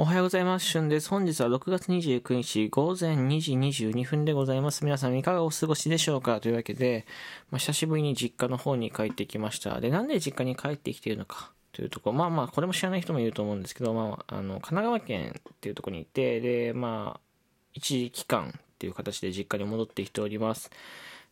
おはようございます。しゅんです。本日は6月29日午前2時22分でございます。皆さんいかがお過ごしでしょうか？というわけで、まあ、久しぶりに実家の方に帰ってきました。で、なんで実家に帰ってきているのか？というところ、まあまあ、これも知らない人もいると思うんですけど、まあ、あの、神奈川県っていうところにいて、で、まあ、一時期間っていう形で実家に戻ってきております。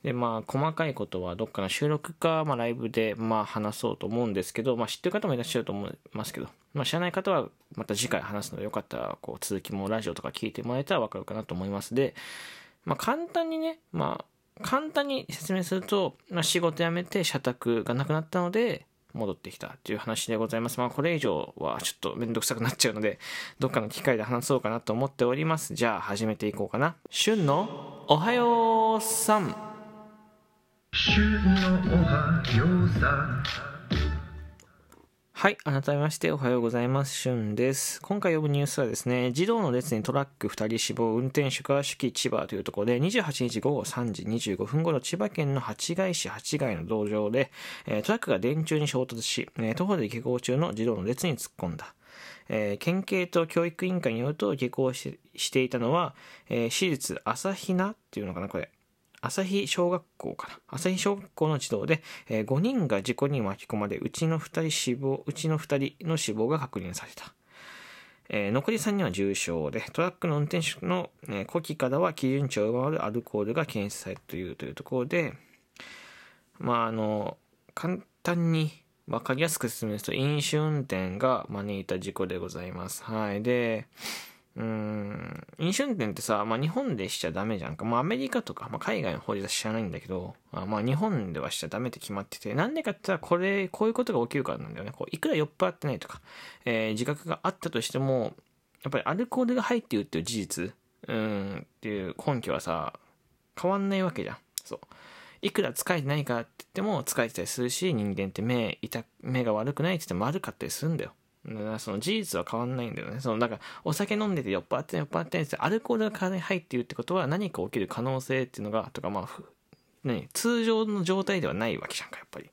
で、まあ、細かいことはどっかの収録か、まあ、ライブで、まあ、話そうと思うんですけど、まあ、知ってる方もいらっしゃると思いますけど、まあ、知らない方は、また次回話すのでよかったら、こう、続きもラジオとか聞いてもらえたらわかるかなと思います。で、まあ、簡単にね、まあ、簡単に説明すると、まあ、仕事辞めて社宅がなくなったので、戻ってきたという話でございます。まあ、これ以上はちょっとめんどくさくなっちゃうので、どっかの機会で話そうかなと思っております。じゃあ、始めていこうかな。旬のおはようさん。はい。改めましておはようございます。しゅんです。今回読むニュースはですね、児童の列にトラック2人死亡、運転手が手記千葉というところで、28日午後3時25分頃、千葉県の八街市八街の道場で、トラックが電柱に衝突し、徒歩で下校中の児童の列に突っ込んだ。え県警と教育委員会によると下校していたのは、えー私立朝比奈っていうのかなこれ朝日小学校かな。朝日小学校の児童で、えー5人が事故に巻き込まれうちの2人死亡うちの2人の死亡が確認された、えー残り3人は重傷でトラックの運転手の、えー呼気からは基準値を上回るアルコールが検出されたというというところでまああの簡単に分かりやすく説明すると飲酒運転が招いた事故でございます。はい。でうん。飲酒運転ってさ、まあ、日本でしちゃダメじゃん。か、まあ、アメリカとか、まあ、海外の法律は知らないんだけどあまあ日本ではしちゃダメって決まっててなんでかって言ったらこれこういうことが起きるからなんだよね。こういくら酔っ払ってないとか、えー自覚があったとしてもやっぱりアルコールが入っているっていう事実うんっていう根拠はさ変わんないわけじゃん。そう。いくら疲れてないかって言っても疲れてたりするし人間って目痛目が悪くないって言っても悪かったりするんだよ。その事実は変わんないんだよね。そのだからお酒飲んでて酔っ払って酔っ払ってってアルコールが体に入っているってことは何か起きる可能性っていうのがとかまあふ何通常の状態ではないわけじゃんかやっぱり、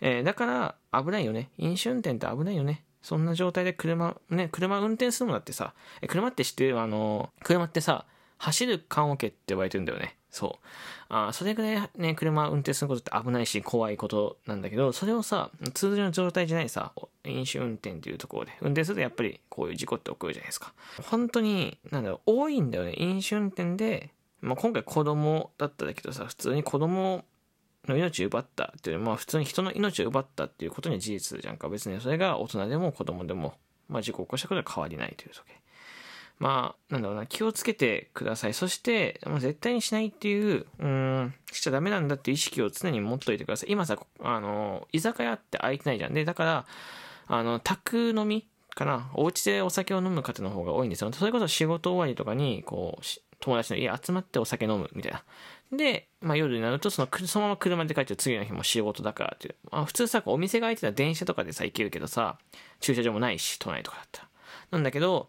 えーだから危ないよね。飲酒運転って危ないよね。そんな状態で車ね車運転するのだってさえ車って知ってる？あの車ってさ走る棺桶って呼ばれてるんだよね。そう。あそれぐらいね車運転することって危ないし怖いことなんだけどそれをさ通常の状態じゃないさ飲酒運転っていうところで運転するとやっぱりこういう事故って起こるじゃないですか。本当になんだろう多いんだよね飲酒運転で、まあ、今回子供だったんだけどさ普通に子供の命を奪ったっていうまあ普通に人の命を奪ったっていうことには事実じゃんか。別にそれが大人でも子供でも、まあ、事故を起こしたことは変わりないという時まあなんだろうな気をつけてください。そしてもう絶対にしないっていううんしちゃダメなんだっていう意識を常に持っといてください。今さあの居酒屋って空いてないじゃん。でだからあの宅飲みかな。お家でお酒を飲む方の方が多いんですよ。それこそ仕事終わりとかにこう友達の家集まってお酒飲むみたいな。で、まあ、夜になるとそのそのまま車で帰って次の日も仕事だからっていう、まあ、普通さお店が開いてたら電車とかでさ行けるけどさ駐車場もないし都内とかだったら。なんだけど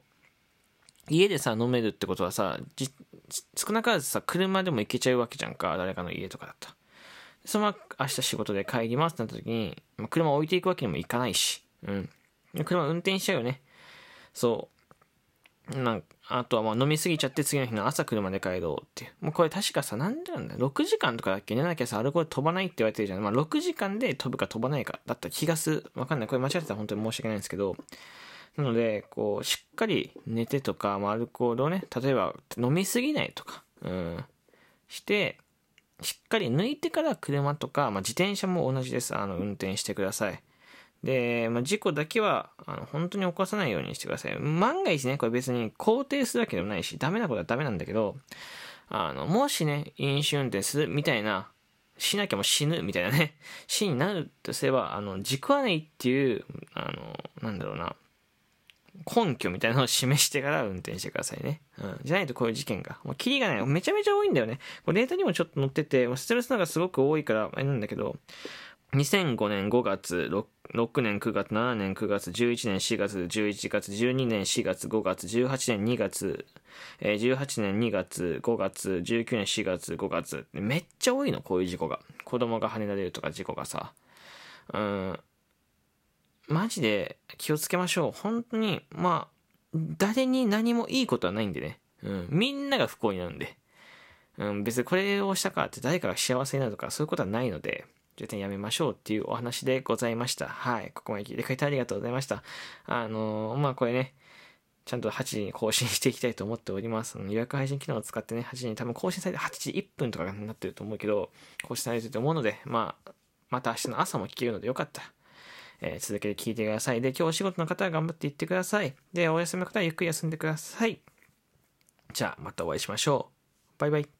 家でさ飲めるってことはさ少なからずさ車でも行けちゃうわけじゃんか誰かの家とかだったそのまま明日仕事で帰りますってなった時に、まあ、車置いていくわけにもいかないし、うん、車運転しちゃうよね。そう。なんあとはまあ飲みすぎちゃって次の日の朝車で帰ろうって。もうこれ確かさ何でなんだよ。6時間とかだっけ？寝なきゃさアルコール飛ばないって言われてるじゃん、まあ、6時間で飛ぶか飛ばないかだった気がする。わかんない。これ間違ってたら本当に申し訳ないんですけど。なので、こう、しっかり寝てとか、まあ、アルコールをね、例えば飲みすぎないとか、うん、して、しっかり抜いてから車とか、まあ、自転車も同じです。あの、運転してください。で、まあ、事故だけは、あの、本当に起こさないようにしてください。万が一ね、これ別に肯定するわけでもないし、ダメなことはダメなんだけど、あの、もしね、飲酒運転するみたいな、しなきゃもう死ぬみたいなね、死になるとすれば、あの、事故はないっていう、あの、なんだろうな、根拠みたいなのを示してから運転してくださいね。うん。じゃないとこういう事件が。もうキリがない。めちゃめちゃ多いんだよね。これデータにもちょっと載ってて、ストレスのがすごく多いから、あれなんだけど、2005年5月、6, 6年9月、7年9月、11年4月、11月、12年4月、5月、18年2月、えー18年2月、5月、19年4月、5月。めっちゃ多いの、こういう事故が。子供が跳ねられるとか事故がさ。うん。マジで気をつけましょう。本当に、まあ、誰に何もいいことはないんでね。うん。みんなが不幸になるんで。うん。別にこれをしたからって誰かが幸せになるとかそういうことはないので、絶対やめましょうっていうお話でございました。はい。ここまで聞いてくれてありがとうございました。あのーまあこれね、ちゃんと8時に更新していきたいと思っております。予約配信機能を使ってね、8時に多分更新されて8時1分とかになってると思うけど、更新されてると思うので、まあ、また明日の朝も聞けるのでよかった、えー続けて聞いてください。で、今日お仕事の方は頑張っていってください。で、お休みの方はゆっくり休んでください。じゃあ、またお会いしましょう。バイバイ。